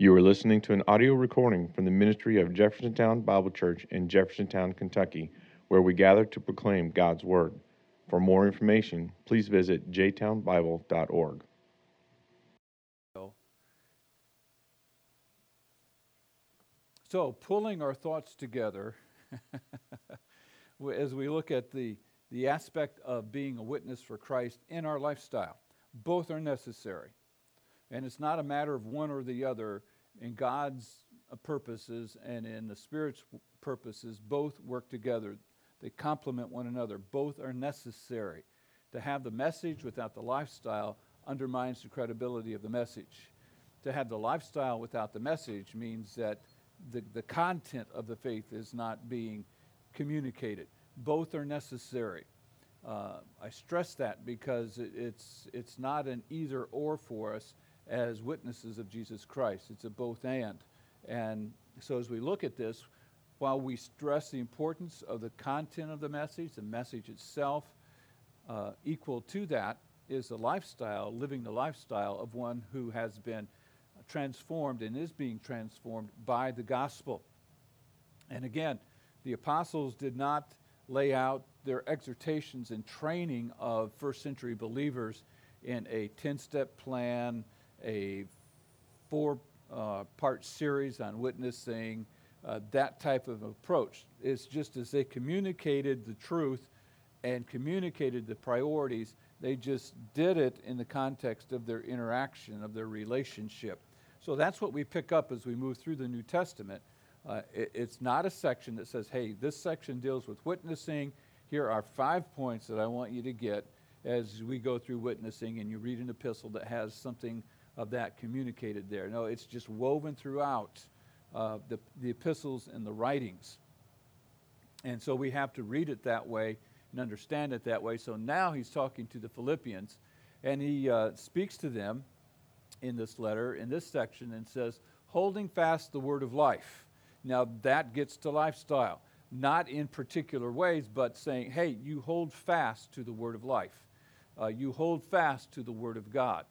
You are listening to an audio recording from the ministry of Jeffersontown Bible Church in Jeffersontown, Kentucky, where we gather to proclaim God's Word. For more information, please visit jtownbible.org. So, pulling our thoughts together as we look at the, the aspect of being a witness for Christ in our lifestyle, both are necessary. And it's not a matter of one or the other. In God's uh, purposes and in the Spirit's purposes, both work together. They complement one another. Both are necessary. To have the message without the lifestyle undermines the credibility of the message. To have the lifestyle without the message means that the, the content of the faith is not being communicated. Both are necessary. Uh, I stress that because it, it's, it's not an either or for us as witnesses of Jesus Christ. It's a both and. And so as we look at this, while we stress the importance of the content of the message, the message itself, uh, equal to that is the lifestyle, living the lifestyle of one who has been transformed and is being transformed by the gospel. And again, the apostles did not lay out their exhortations and training of first century believers in a 10 step plan, a four uh, part series on witnessing, uh, that type of approach. It's just as they communicated the truth and communicated the priorities, they just did it in the context of their interaction, of their relationship. So that's what we pick up as we move through the New Testament. Uh, it, it's not a section that says, hey, this section deals with witnessing. Here are five points that I want you to get as we go through witnessing, and you read an epistle that has something of that communicated there. No, it's just woven throughout uh, the, the epistles and the writings. And so we have to read it that way and understand it that way. So now he's talking to the Philippians, and he uh, speaks to them in this letter, in this section, and says, holding fast the word of life. Now that gets to lifestyle, not in particular ways, but saying, hey, you hold fast to the word of life. Uh, you hold fast to the word of God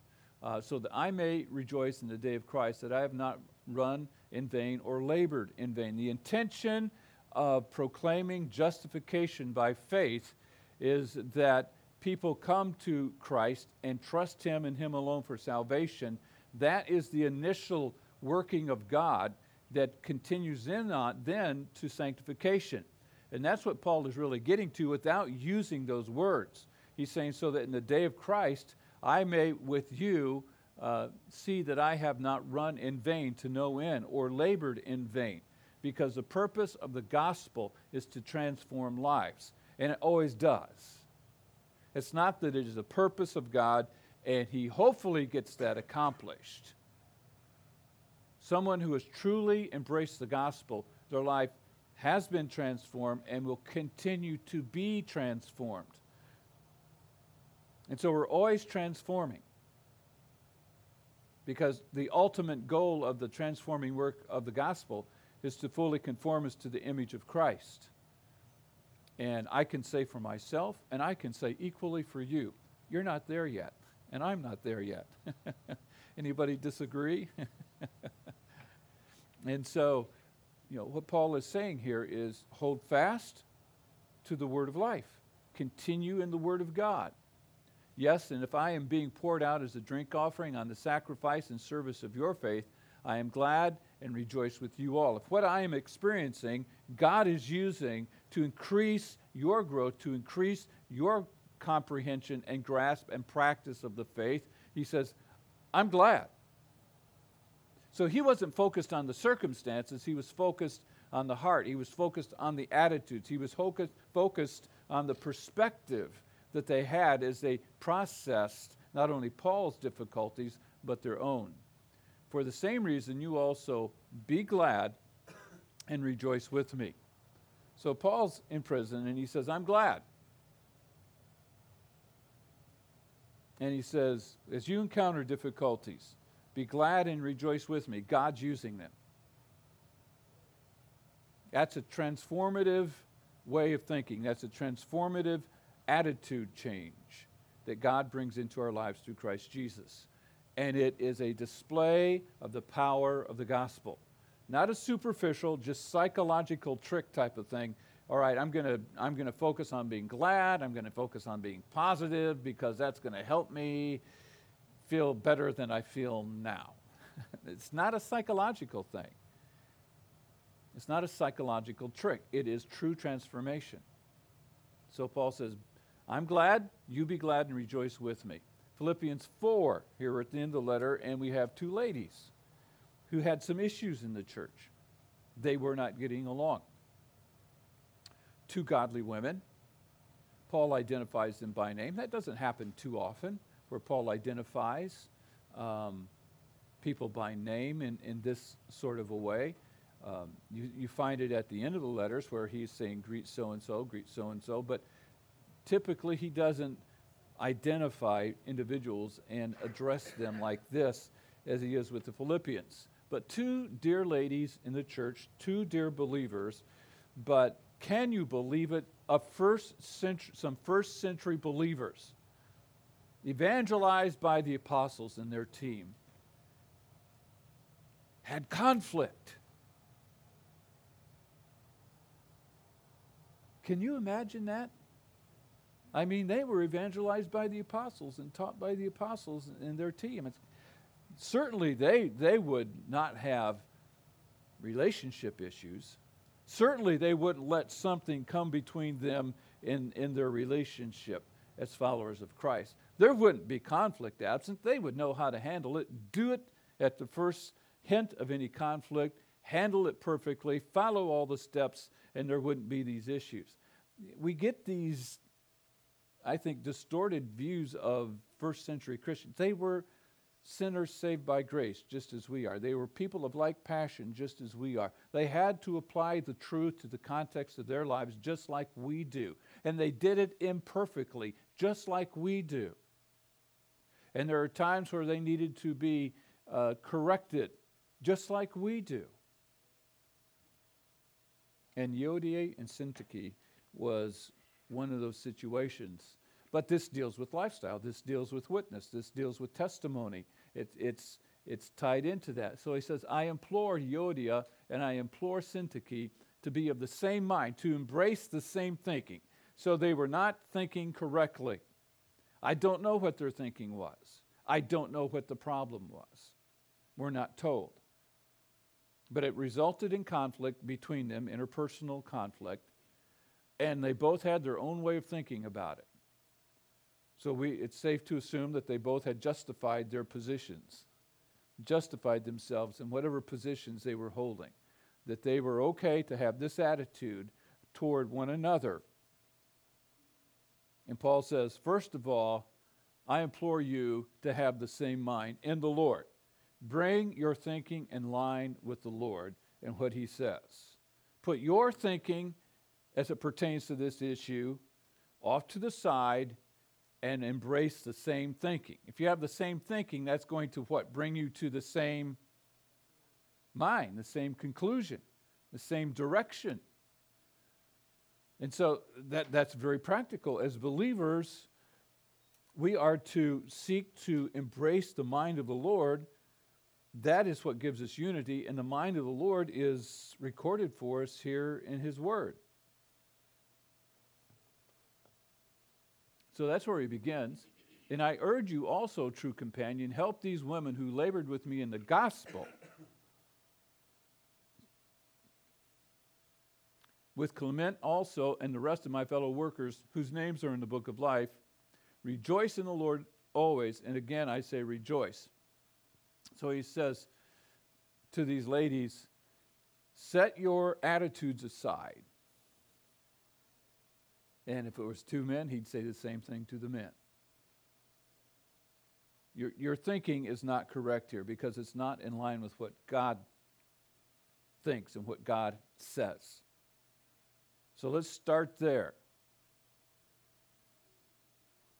uh, so that I may rejoice in the day of Christ, that I have not run in vain or labored in vain. The intention of proclaiming justification by faith is that people come to Christ and trust Him and Him alone for salvation. That is the initial working of God that continues in on then to sanctification. And that's what Paul is really getting to without using those words. He's saying, so that in the day of Christ, I may with you uh, see that I have not run in vain to no end or labored in vain. Because the purpose of the gospel is to transform lives, and it always does. It's not that it is the purpose of God, and He hopefully gets that accomplished. Someone who has truly embraced the gospel, their life has been transformed and will continue to be transformed. And so we're always transforming. Because the ultimate goal of the transforming work of the gospel is to fully conform us to the image of Christ. And I can say for myself, and I can say equally for you, you're not there yet, and I'm not there yet. Anybody disagree? and so, you know, what Paul is saying here is hold fast to the word of life. Continue in the word of God. Yes, and if I am being poured out as a drink offering on the sacrifice and service of your faith, I am glad and rejoice with you all. If what I am experiencing, God is using to increase your growth, to increase your comprehension and grasp and practice of the faith, he says, I'm glad. So he wasn't focused on the circumstances, he was focused on the heart, he was focused on the attitudes, he was focused, on the perspective that they had as they processed not only Paul's difficulties, but their own. For the same reason, you also be glad and rejoice with me. So Paul's in prison and he says, I'm glad. And he says, as you encounter difficulties, be glad and rejoice with me. God's using them. That's a transformative way of thinking. That's a transformative attitude change that God brings into our lives through Christ Jesus. and it is a display of the power of the gospel. Not a superficial, just psychological trick type of thing. All right, I'm going to I'm going to focus on being glad, I'm going to focus on being positive because that's going to help me feel better than I feel now. it's not a psychological thing. It's not a psychological trick. It is true transformation. So Paul says, I'm glad, you be glad and rejoice with me. Philippians 4, here at the end of the letter, and we have two ladies who had some issues in the church. They were not getting along. Two godly women. Paul identifies them by name. That doesn't happen too often, where Paul identifies um, people by name in, in this sort of a way. Um, you, you find it at the end of the letters where he's saying, greet so and so, greet so and so, but typically he doesn't identify individuals and address them like this as he is with the Philippians. But two dear ladies in the church, two dear believers, but can you believe it? A first century, some first century believers, evangelized by the apostles and their team, had conflict. Can you imagine that? I mean, they were evangelized by the apostles and taught by the apostles and their team. It's, certainly, they, they would not have relationship issues. Certainly, they wouldn't let something come between them in, in their relationship as followers of Christ. There wouldn't be conflict absent. They would know how to handle it, do it at the first hint of any conflict, handle it perfectly, follow all the steps, and there wouldn't be these issues. We get these I think, distorted views of first century Christians. They were sinners saved by grace, just as we are. They were people of like passion, just as we are. They had to apply the truth to the context of their lives, just like we do. And they did it imperfectly, just like we do. And there are times where they needed to be uh, corrected, just like we do. And Euodia and Syntyche was one of those situations. But this deals with lifestyle. This deals with witness. This deals with testimony. It, it's, it's tied into that. So he says, I implore Euodia and I implore Syntyche to be of the same mind, to embrace the same thinking. So they were not thinking correctly. I don't know what their thinking was. I don't know what the problem was. We're not told. But it resulted in conflict between them, interpersonal conflict and they both had their own way of thinking about it. So we, it's safe to assume that they both had justified their positions, justified themselves in whatever positions they were holding, that they were okay to have this attitude toward one another. And Paul says, first of all, I implore you to have the same mind in the Lord. Bring your thinking in line with the Lord and what he says. Put your thinking as it pertains to this issue off to the side and embrace the same thinking. If you have the same thinking, that's going to what? Bring you to the same mind, the same conclusion, the same direction. And so that, that's very practical. As believers, we are to seek to embrace the mind of the Lord. That is what gives us unity, and the mind of the Lord is recorded for us here in His Word. So that's where he begins. And I urge you also, true companion, help these women who labored with me in the gospel. With Clement also and the rest of my fellow workers whose names are in the book of life, rejoice in the Lord always. And again, I say rejoice. So he says to these ladies, set your attitudes aside. And if it was two men, he'd say the same thing to the men. Your, your thinking is not correct here because it's not in line with what God thinks and what God says. So let's start there.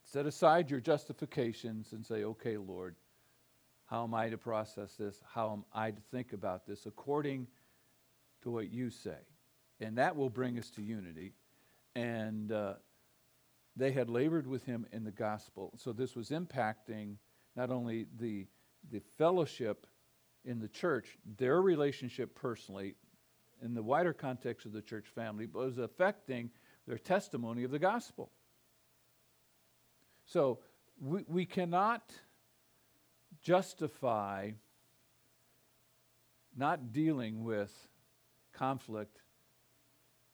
Set aside your justifications and say, okay, Lord, how am I to process this? How am I to think about this according to what you say? And that will bring us to unity and uh, they had labored with him in the gospel. So this was impacting not only the the fellowship in the church, their relationship personally, in the wider context of the church family, but was affecting their testimony of the gospel. So we, we cannot justify not dealing with conflict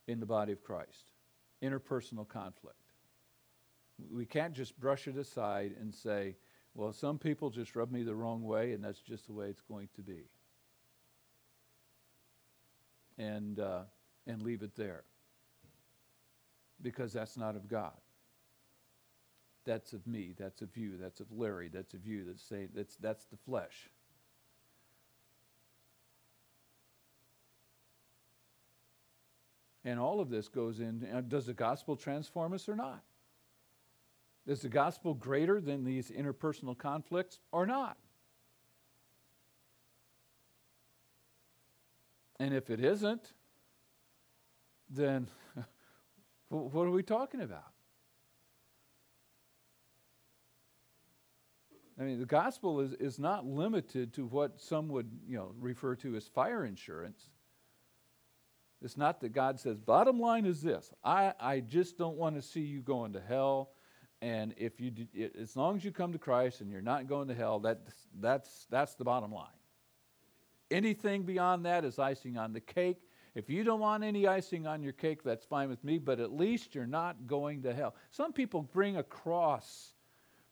in the body of Christ, interpersonal conflict. We can't just brush it aside and say, well, some people just rub me the wrong way, and that's just the way it's going to be. And, uh, and leave it there. Because that's not of God. That's of me, that's of you, that's of Larry, that's of you, that's, say, that's, that's the flesh. And all of this goes in uh, does the gospel transform us or not? Is the gospel greater than these interpersonal conflicts or not? And if it isn't, then what are we talking about? I mean, the gospel is, is not limited to what some would you know, refer to as fire insurance. It's not that God says, bottom line is this I, I just don't want to see you going to hell. And if you, do, as long as you come to Christ and you're not going to hell, that, that's, that's the bottom line. Anything beyond that is icing on the cake. If you don't want any icing on your cake, that's fine with me, but at least you're not going to hell. Some people bring across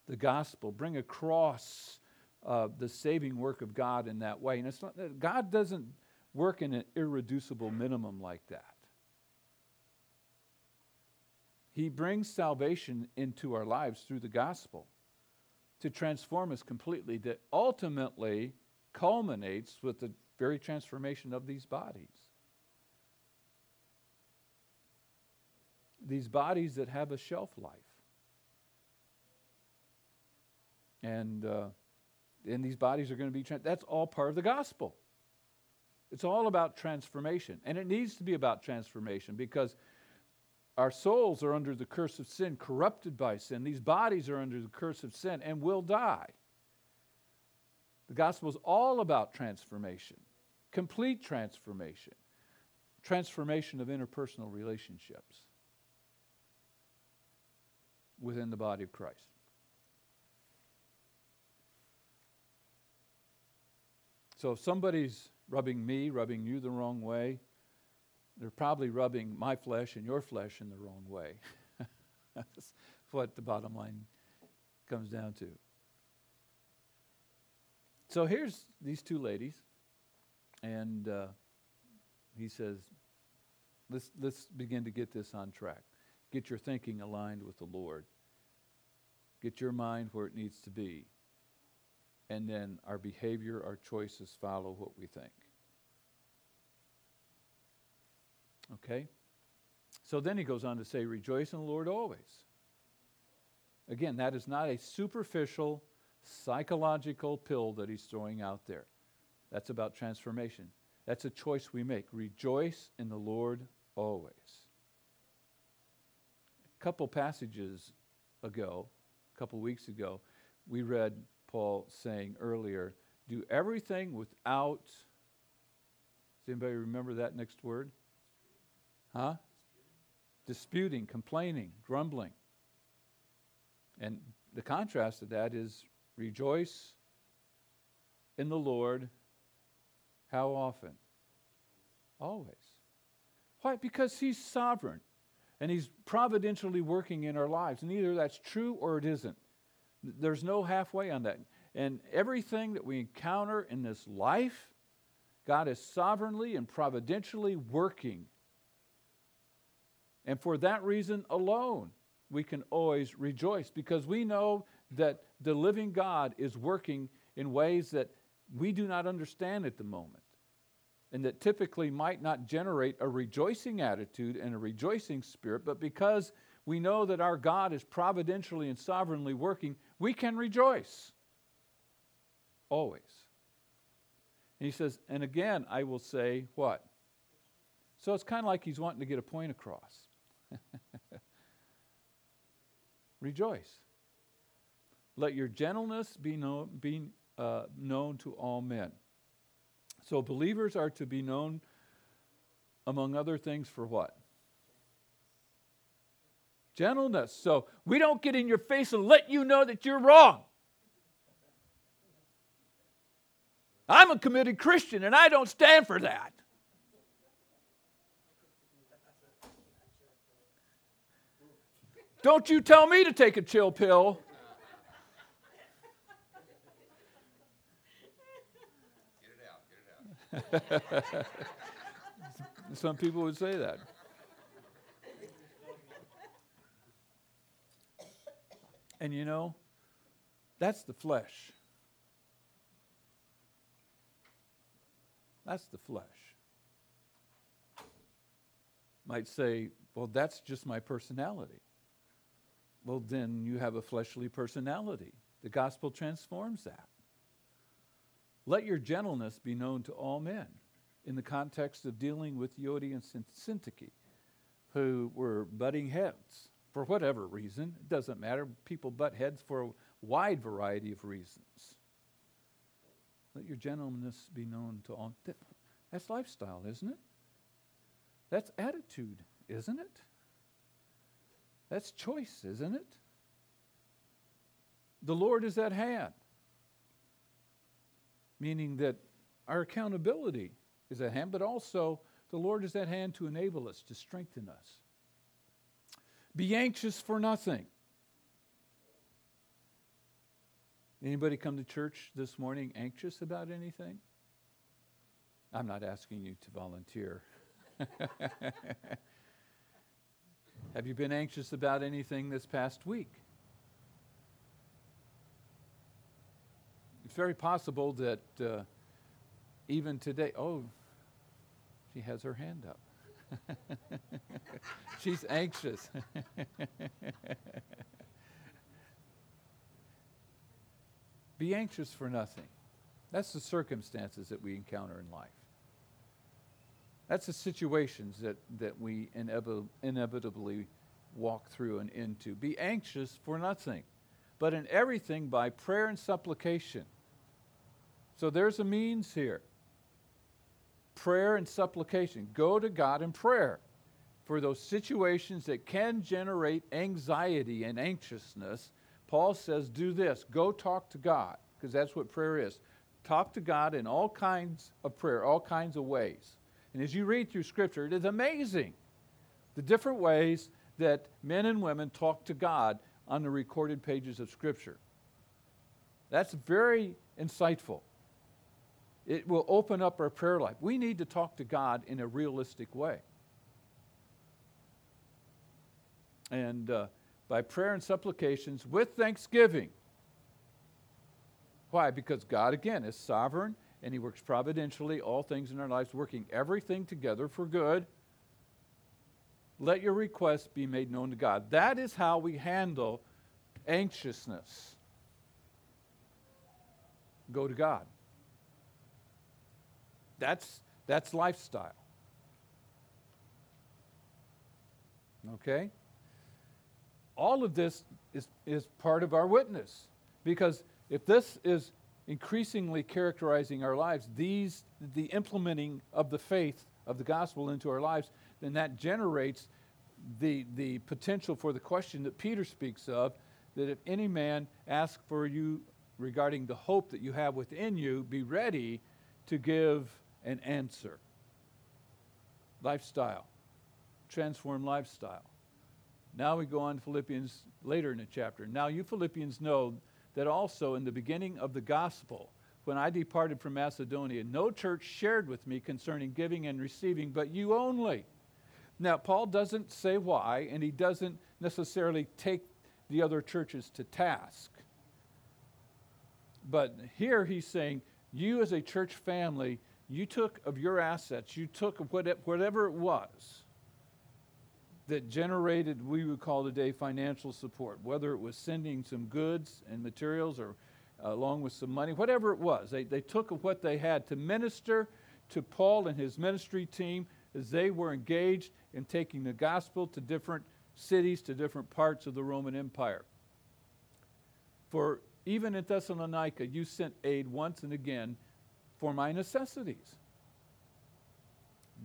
the gospel, bring across uh, the saving work of God in that way. And it's not, God doesn't work in an irreducible minimum like that. He brings salvation into our lives through the gospel to transform us completely, that ultimately culminates with the very transformation of these bodies. These bodies that have a shelf life. And, uh, and these bodies are going to be, tra- that's all part of the gospel. It's all about transformation. And it needs to be about transformation because our souls are under the curse of sin, corrupted by sin. These bodies are under the curse of sin and will die. The gospel is all about transformation, complete transformation, transformation of interpersonal relationships within the body of Christ. So if somebody's rubbing me, rubbing you the wrong way, they're probably rubbing my flesh and your flesh in the wrong way. That's what the bottom line comes down to. So here's these two ladies, and uh, he says, let's, let's begin to get this on track. Get your thinking aligned with the Lord. Get your mind where it needs to be and then our behavior, our choices follow what we think. Okay? So then he goes on to say, Rejoice in the Lord always. Again, that is not a superficial psychological pill that he's throwing out there. That's about transformation. That's a choice we make. Rejoice in the Lord always. A couple passages ago, a couple weeks ago, we read Paul saying earlier, do everything without. Does anybody remember that next word? Huh? Disputing, complaining, grumbling. And the contrast to that is rejoice in the Lord. How often? Always. Why? Because He's sovereign and He's providentially working in our lives. And either that's true or it isn't. There's no halfway on that. And everything that we encounter in this life, God is sovereignly and providentially working. And for that reason alone, we can always rejoice because we know that the living God is working in ways that we do not understand at the moment and that typically might not generate a rejoicing attitude and a rejoicing spirit, but because we know that our God is providentially and sovereignly working, we can rejoice. Always. And he says, and again, I will say what? So it's kind of like he's wanting to get a point across. Rejoice. Let your gentleness be known, be uh, known to all men. So believers are to be known, among other things, for what? Gentleness. So we don't get in your face and let you know that you're wrong. I'm a committed Christian and I don't stand for that. Don't you tell me to take a chill pill. Get it out, get it out. Some people would say that. And you know, that's the flesh. That's the flesh. Might say, well, that's just my personality. Well, then you have a fleshly personality. The gospel transforms that. Let your gentleness be known to all men in the context of dealing with Euodia and Syntyche, who were butting heads for whatever reason. It doesn't matter. People butt heads for a wide variety of reasons. Let your gentleness be known to all. That's lifestyle, isn't it? That's attitude, isn't it? That's choice, isn't it? The Lord is at hand, meaning that our accountability is at hand, but also the Lord is at hand to enable us, to strengthen us. Be anxious for nothing. Anybody come to church this morning anxious about anything? I'm not asking you to volunteer. Have you been anxious about anything this past week? It's very possible that uh, even today, oh, she has her hand up. She's anxious. Be anxious for nothing. That's the circumstances that we encounter in life. That's the situations that, that we inevitably walk through and into. Be anxious for nothing, but in everything by prayer and supplication. So there's a means here prayer and supplication. Go to God in prayer for those situations that can generate anxiety and anxiousness. Paul says, do this go talk to God, because that's what prayer is. Talk to God in all kinds of prayer, all kinds of ways. And as you read through Scripture, it is amazing the different ways that men and women talk to God on the recorded pages of Scripture. That's very insightful. It will open up our prayer life. We need to talk to God in a realistic way. And uh, by prayer and supplications with thanksgiving. Why? Because God, again, is sovereign and He works providentially all things in our lives, working everything together for good. Let your requests be made known to God. That is how we handle anxiousness. Go to God. That's, that's lifestyle. Okay? All of this is, is part of our witness. Because if this is increasingly characterizing our lives, these, the implementing of the faith of the gospel into our lives, then that generates the, the potential for the question that Peter speaks of that if any man ask for you regarding the hope that you have within you, be ready to give an answer. Lifestyle, transform lifestyle. Now we go on Philippians later in the chapter. Now, you Philippians know that also in the beginning of the gospel, when I departed from Macedonia, no church shared with me concerning giving and receiving, but you only. Now, Paul doesn't say why, and he doesn't necessarily take the other churches to task. But here he's saying, you as a church family you took of your assets, you took whatever it was that generated, we would call today, financial support, whether it was sending some goods and materials or uh, along with some money, whatever it was. They, they took of what they had to minister to Paul and his ministry team as they were engaged in taking the gospel to different cities, to different parts of the Roman Empire. For Even in Thessalonica, you sent aid once and again for my necessities.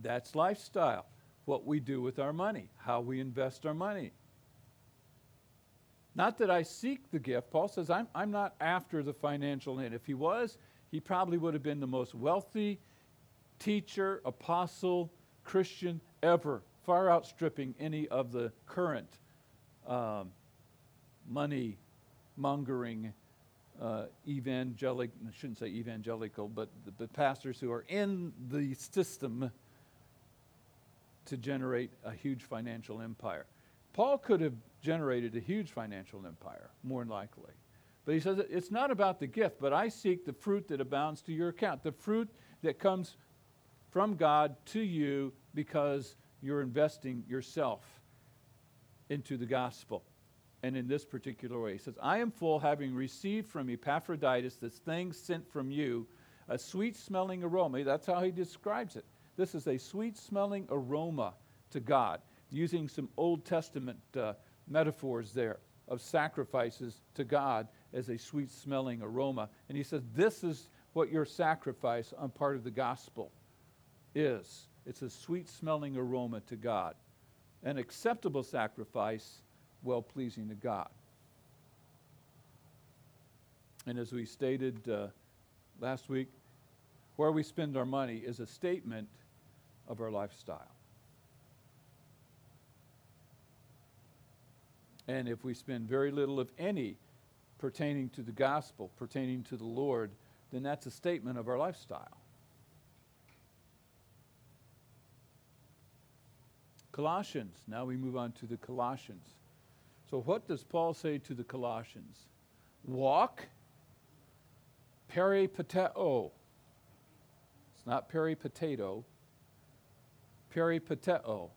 That's lifestyle. What we do with our money, how we invest our money. Not that I seek the gift. Paul says, I'm, I'm not after the financial end. If he was, he probably would have been the most wealthy teacher, apostle, Christian ever, far outstripping any of the current um, money mongering uh, evangelic, I shouldn't say evangelical, but the, the pastors who are in the system to generate a huge financial empire. Paul could have generated a huge financial empire, more than likely. But he says it's not about the gift, but I seek the fruit that abounds to your account, the fruit that comes from God to you because you're investing yourself into the gospel. And in this particular way, he says, I am full, having received from Epaphroditus this thing sent from you, a sweet smelling aroma. That's how he describes it. This is a sweet smelling aroma to God, using some Old Testament uh, metaphors there of sacrifices to God as a sweet smelling aroma. And he says, This is what your sacrifice on part of the gospel is it's a sweet smelling aroma to God, an acceptable sacrifice, well pleasing to God. And as we stated uh, last week, where we spend our money is a statement of our lifestyle. And if we spend very little, of any, pertaining to the gospel, pertaining to the Lord, then that's a statement of our lifestyle. Colossians. Now we move on to the Colossians. So, what does Paul say to the Colossians? Walk peripateo. It's not peripotato. Peripateo.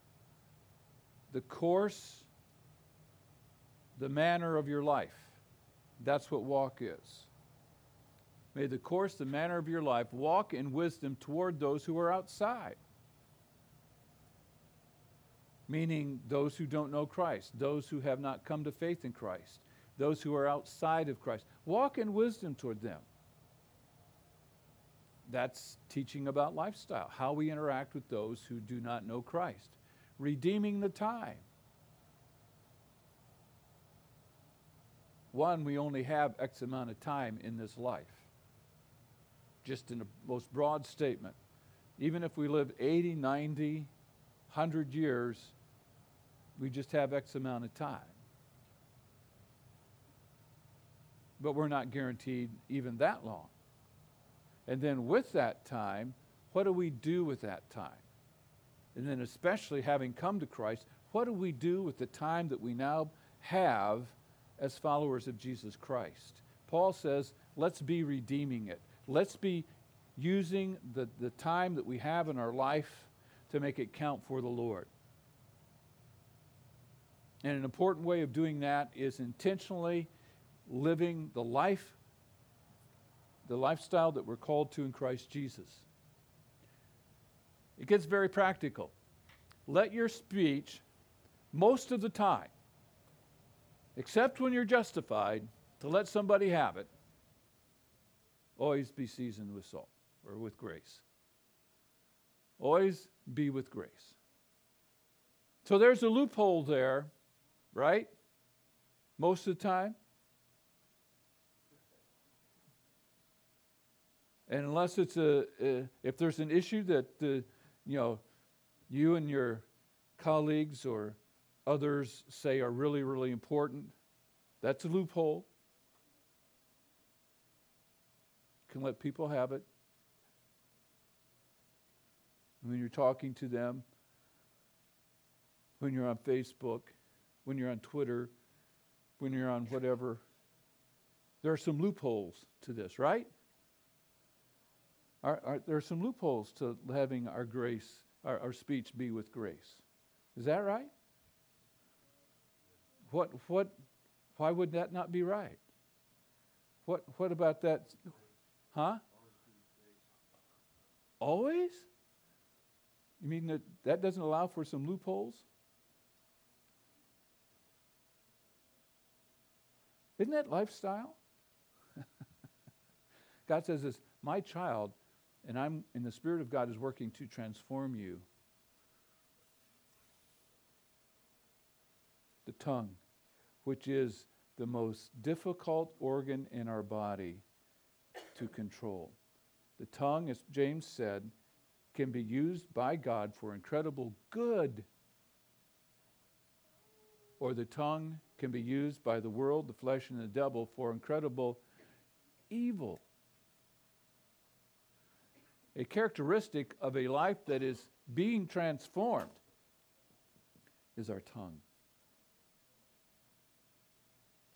The course the manner of your life. That's what walk is. May the course, the manner of your life, walk in wisdom toward those who are outside. Meaning those who don't know Christ, those who have not come to faith in Christ, those who are outside of Christ. Walk in wisdom toward them. That's teaching about lifestyle, how we interact with those who do not know Christ. Redeeming the time One, we only have X amount of time in this life. Just in a most broad statement. Even if we live 80, 90, 100 years, we just have X amount of time. But we're not guaranteed even that long. And then with that time, what do we do with that time? And then, especially having come to Christ, what do we do with the time that we now have as followers of Jesus Christ. Paul says, let's be redeeming it. Let's be using the, the time that we have in our life to make it count for the Lord. And an important way of doing that is intentionally living the life, the lifestyle that we're called to in Christ Jesus. It gets very practical. Let your speech, most of the time, except when you're justified, to let somebody have it, always be seasoned with salt or with grace. Always be with grace. So there's a loophole there, right? Most of the time. And unless it's a, if there's an issue that the, you know, you and your colleagues or others say are really, really important. That's a loophole. Can let people have it. When you're talking to them, when you're on Facebook, when you're on Twitter, when you're on whatever, there are some loopholes to this, right? Are, are, there are some loopholes to having our grace, our, our speech be with grace. Is that right? What, what, why would that not be right? What, what about that? Huh? Always? You mean that that doesn't allow for some loopholes? Isn't that lifestyle? God says this, my child, and I'm in the Spirit of God is working to transform you. The tongue, which is the most difficult organ in our body to control. The tongue, as James said, can be used by God for incredible good, or the tongue can be used by the world, the flesh, and the devil for incredible evil. A characteristic of a life that is being transformed is our tongue.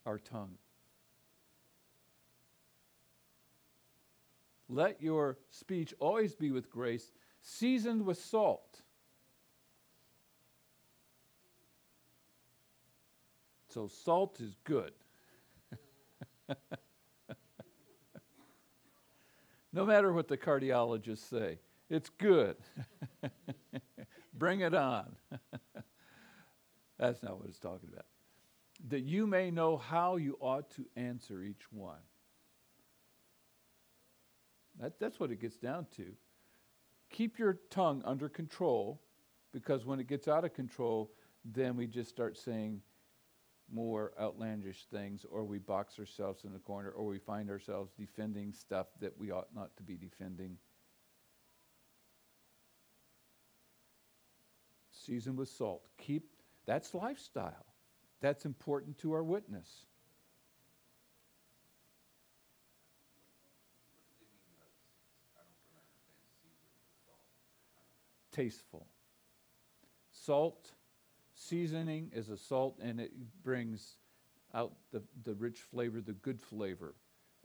Our tongue. Let your speech always be with grace, seasoned with salt. So, salt is good. no matter what the cardiologists say, it's good. Bring it on. That's not what it's talking about. That you may know how you ought to answer each one. That, that's what it gets down to. Keep your tongue under control because when it gets out of control, then we just start saying more outlandish things, or we box ourselves in the corner, or we find ourselves defending stuff that we ought not to be defending. Season with salt. Keep that's lifestyle. That's important to our witness. tasteful. Salt, seasoning is a salt, and it brings out the, the rich flavor, the good flavor.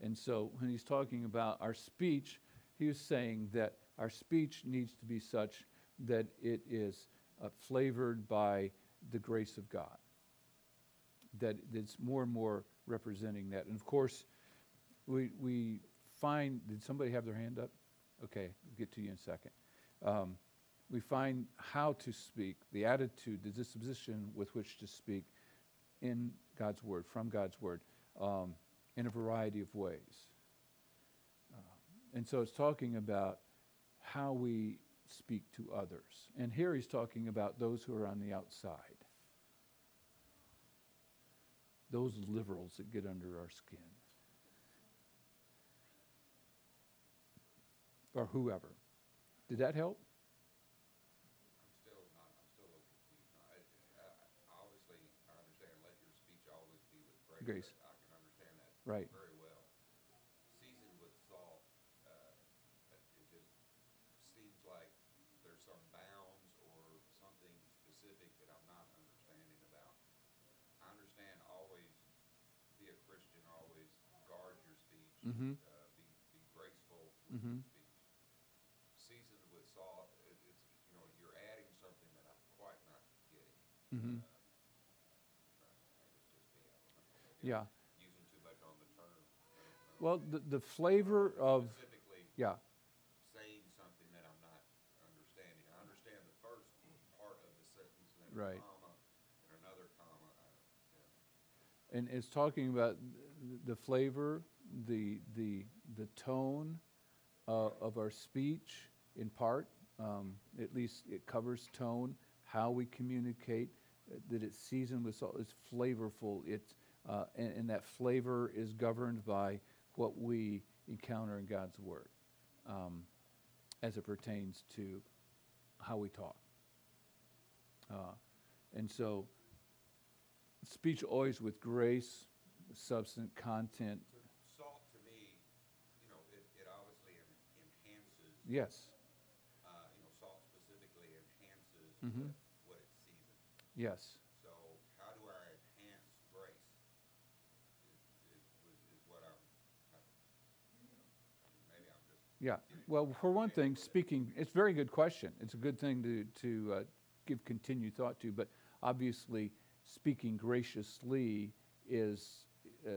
And so when he's talking about our speech, he was saying that our speech needs to be such that it is uh, flavored by the grace of God. That it's more and more representing that. And of course, we, we find, did somebody have their hand up? Okay, I'll get to you in a second. Um, we find how to speak, the attitude, the disposition with which to speak in God's Word, from God's Word, um, in a variety of ways. Uh, and so it's talking about how we speak to others. And here he's talking about those who are on the outside, those liberals that get under our skin, or whoever. Did that help? grace. I can understand that Right. very well. Seasoned with salt, uh, it just seems like there's some bounds or something specific that I'm not understanding about. I understand always be a Christian, always guard your speech, Mhm. uh, be, be graceful with Mhm. your speech. Seasoned with salt, it, it's, you know, you're adding something that I'm quite not getting. Mm-hmm. Uh, maybe it's just me, I don't know. Maybe Yeah. Using too much on the term. I don't know. Well, the, the flavor of, Specifically yeah, saying something that I'm not understanding. I understand the first part of the sentence, and then Right. a comma, and another comma, I, yeah. and it's talking about the flavor, the, the, the tone uh, of our speech in part. Um, at least it covers tone, how we communicate, uh, that it's seasoned with salt, it's flavorful, it's, uh, and, and that flavor is governed by what we encounter in God's Word um, as it pertains to how we talk. Uh, and so, speech always with grace, substance, content. Salt to me, you know, it, it obviously enhances, Yes, uh, you know, salt specifically enhances Mhm. what, what it seasons. yes. So how do I enhance grace? Is, is, was- is what I'm, I- maybe I'm just Yeah. Well, for one thing, speaking, it's a very good question. It's a good thing to, to uh, give continued thought to, but obviously, speaking graciously is uh,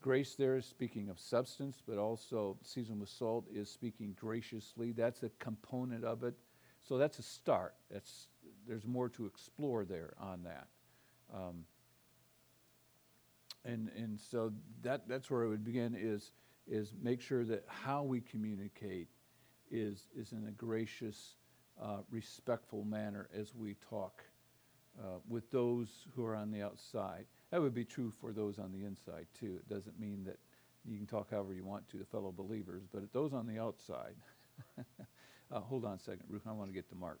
grace there is speaking of substance, but also seasoned with salt is speaking graciously. That's a component of it. So that's a start. That's, there's more to explore there on that. Um, and, and so that, that's where it would begin is, is make sure that how we communicate is, is in a gracious, uh, respectful manner as we talk uh, with those who are on the outside. That would be true for those on the inside too. It doesn't mean that you can talk however you want to the fellow believers, but those on the outside. uh, hold on a second, Ruth. I want to get to Mark.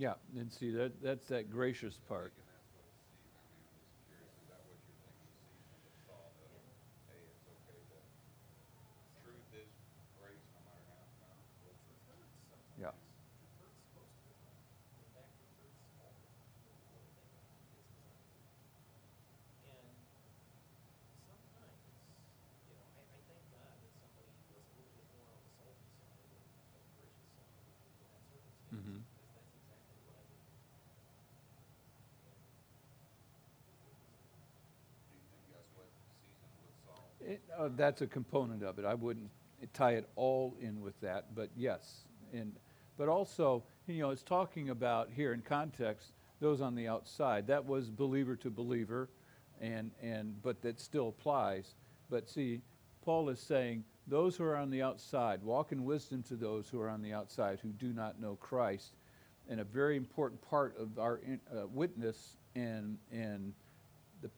Yeah, and see that that's that gracious part. Thinking that's what it's season, I mean, I'm just curious, is that what you're thinking, season with salt of, hey, it's okay to, truth is grace no matter how it comes? Well, truth hurts sometimes. Yeah. Truth hurts most of the time. In fact, truth hurts all the time, more more than it's designed to. And sometimes, you know, I, I thank God that somebody was a little bit more on the salty side of the, of the gracious side in, in that circumstance, Mhm. because that's exactly what I needed. And Do you think that's what season with salt? It, uh, that's a component of it. I wouldn't tie it all in with that, but yes. And, but also, you know, it's talking about here in context, those on the outside. That was believer to believer, and, and, but that still applies. But see, Paul is saying, those who are on the outside, walk in wisdom to those who are on the outside who do not know Christ. And a very important part of our uh, witness and, and the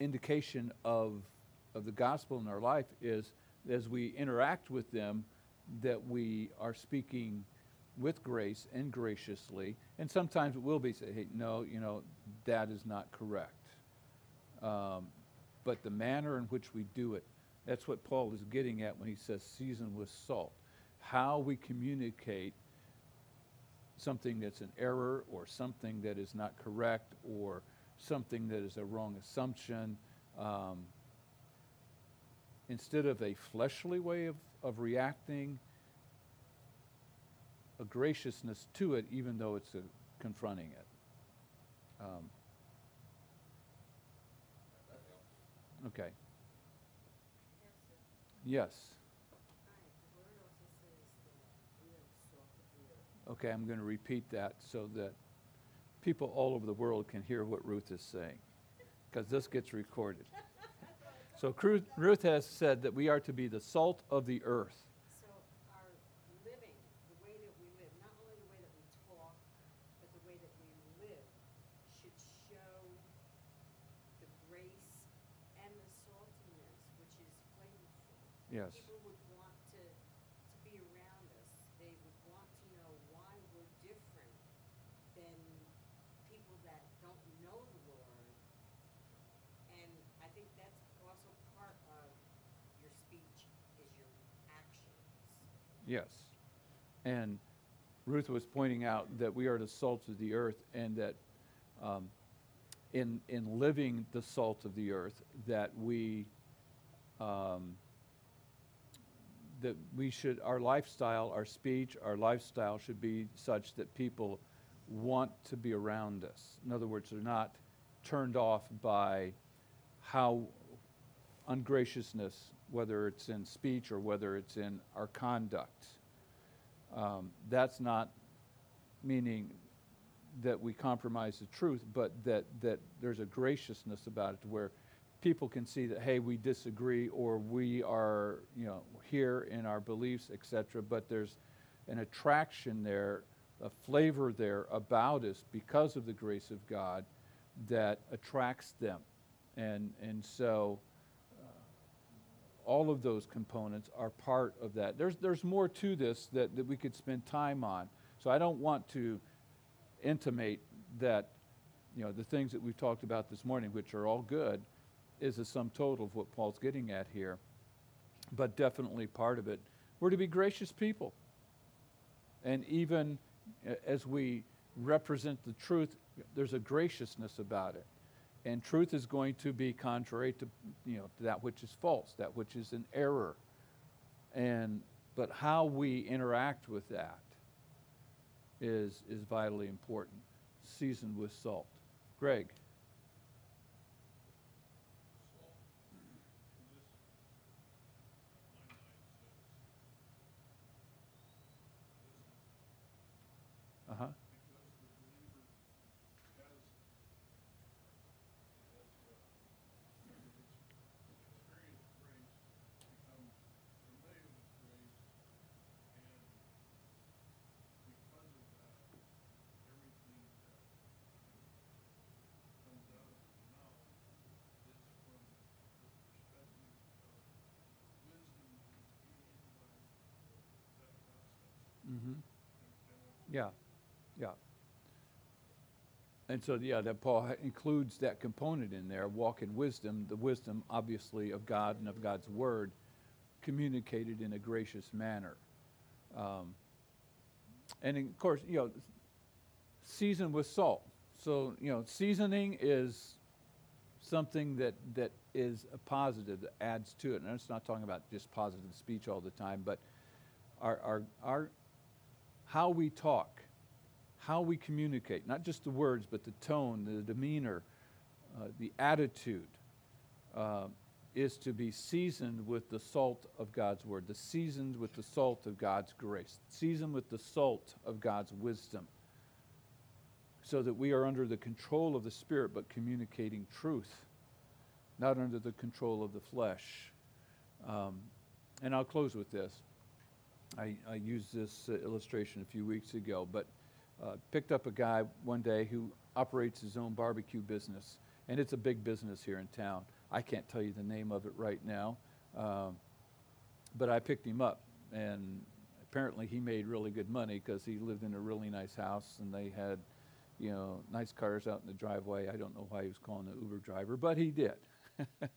indication of, of the gospel in our life is as we interact with them, that we are speaking with grace and graciously. And sometimes it will be say, hey, no, you know, that is not correct. Um, but the manner in which we do it, that's what Paul is getting at when he says season with salt. How we communicate something that's an error or something that is not correct or something that is a wrong assumption. Um, instead of a fleshly way of, of reacting, a graciousness to it, even though it's a, confronting it. Um, okay. Yes. Okay, I'm going to repeat that so that people all over the world can hear what Ruth is saying, because this gets recorded. So Ruth has said that we are to be the salt of the earth. So our living Yes. People would want to, to be around us. They would want to know why we're different than people that don't know the Lord. And I think that's also part of your speech is your actions. Yes. And Ruth was pointing out that we are the salt of the earth and that um, in, in living the salt of the earth, that we, um, that we should, our lifestyle, our speech, our lifestyle should be such that people want to be around us. In other words, they're not turned off by how ungraciousness, whether it's in speech or whether it's in our conduct. Um, that's not meaning that we compromise the truth, but that, that there's a graciousness about it to where people can see that, hey, we disagree or we are, you know, here in our beliefs, etc. But there's an attraction there, a flavor there about us because of the grace of God that attracts them. And, and so all of those components are part of that. There's, there's more to this that, that we could spend time on. So I don't want to intimate that, you know, the things that we've talked about this morning, which are all good, is a sum total of what Paul's getting at here. But definitely part of it. We're to be gracious people. And even uh, as we represent the truth, there's a graciousness about it and truth is going to be contrary to you know to that which is false that which is an error. And but how we interact with that is is vitally important. Seasoned with salt. Greg yeah yeah. And so yeah that paul includes that component in there walk in wisdom the wisdom obviously of god and of god's word communicated in a gracious manner. Um, and of course you know seasoned with salt. So you know seasoning is something that that is a positive that adds to it. And it's not talking about just positive speech all the time but our our, our how we talk how we communicate not just the words but the tone the demeanor uh, the attitude uh, is to be seasoned with the salt of God's word, the seasoned with the salt of God's grace, seasoned with the salt of God's wisdom, so that we are under the control of the Spirit but communicating truth, not under the control of the flesh. Um, and I'll close with this. I, I used this uh, illustration a few weeks ago, but uh, picked up a guy one day who operates his own barbecue business, and it's a big business here in town. I can't tell you the name of it right now, um, but I picked him up, and apparently he made really good money because he lived in a really nice house, and they had, you know, nice cars out in the driveway. I don't know why he was calling the Uber driver, but he did.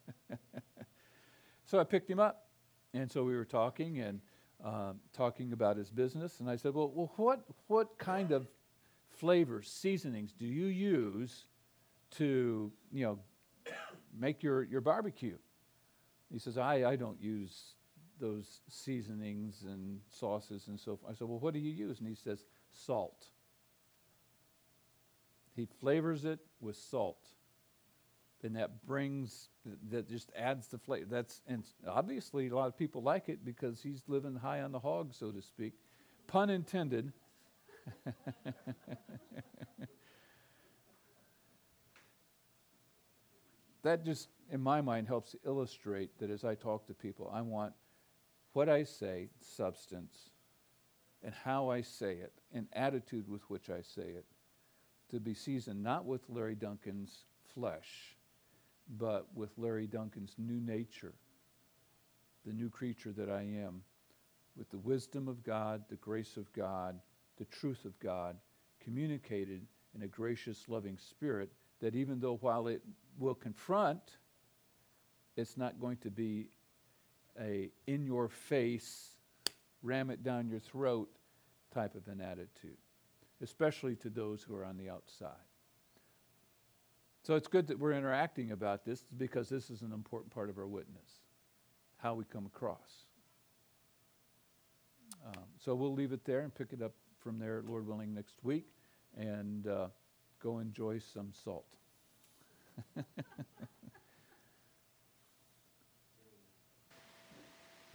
so I picked him up, and so we were talking and um, talking about his business, and I said, "Well, well, what what kind of flavors, seasonings do you use to, you know, make your, your barbecue. He says, I, I don't use those seasonings and sauces and so forth. I said, Well, what do you use? And he says, Salt. He flavors it with salt. And that brings, that just adds the flavor. That's, and obviously a lot of people like it because he's living high on the hog, so to speak. Pun intended. that just, in my mind, helps illustrate that as I talk to people, I want what I say, substance, and how I say it, and attitude with which I say it, to be seasoned not with Larry Duncan's flesh, but with Larry Duncan's new nature the new creature that I am, with the wisdom of God, the grace of God, the truth of God, communicated in a gracious, loving spirit, that even though while it will confront, it's not going to be a in your face, ram it down your throat type of an attitude, especially to those who are on the outside. So it's good that we're interacting about this because this is an important part of our witness, how we come across. Um, so we'll leave it there and pick it up from there, Lord willing, next week, and uh, go enjoy some salt.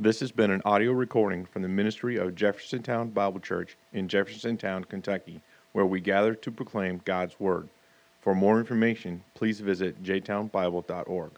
This has been an audio recording from the ministry of Jeffersontown Bible Church in Jeffersontown, Kentucky, where we gather to proclaim God's Word. For more information, please visit jtownbible.org.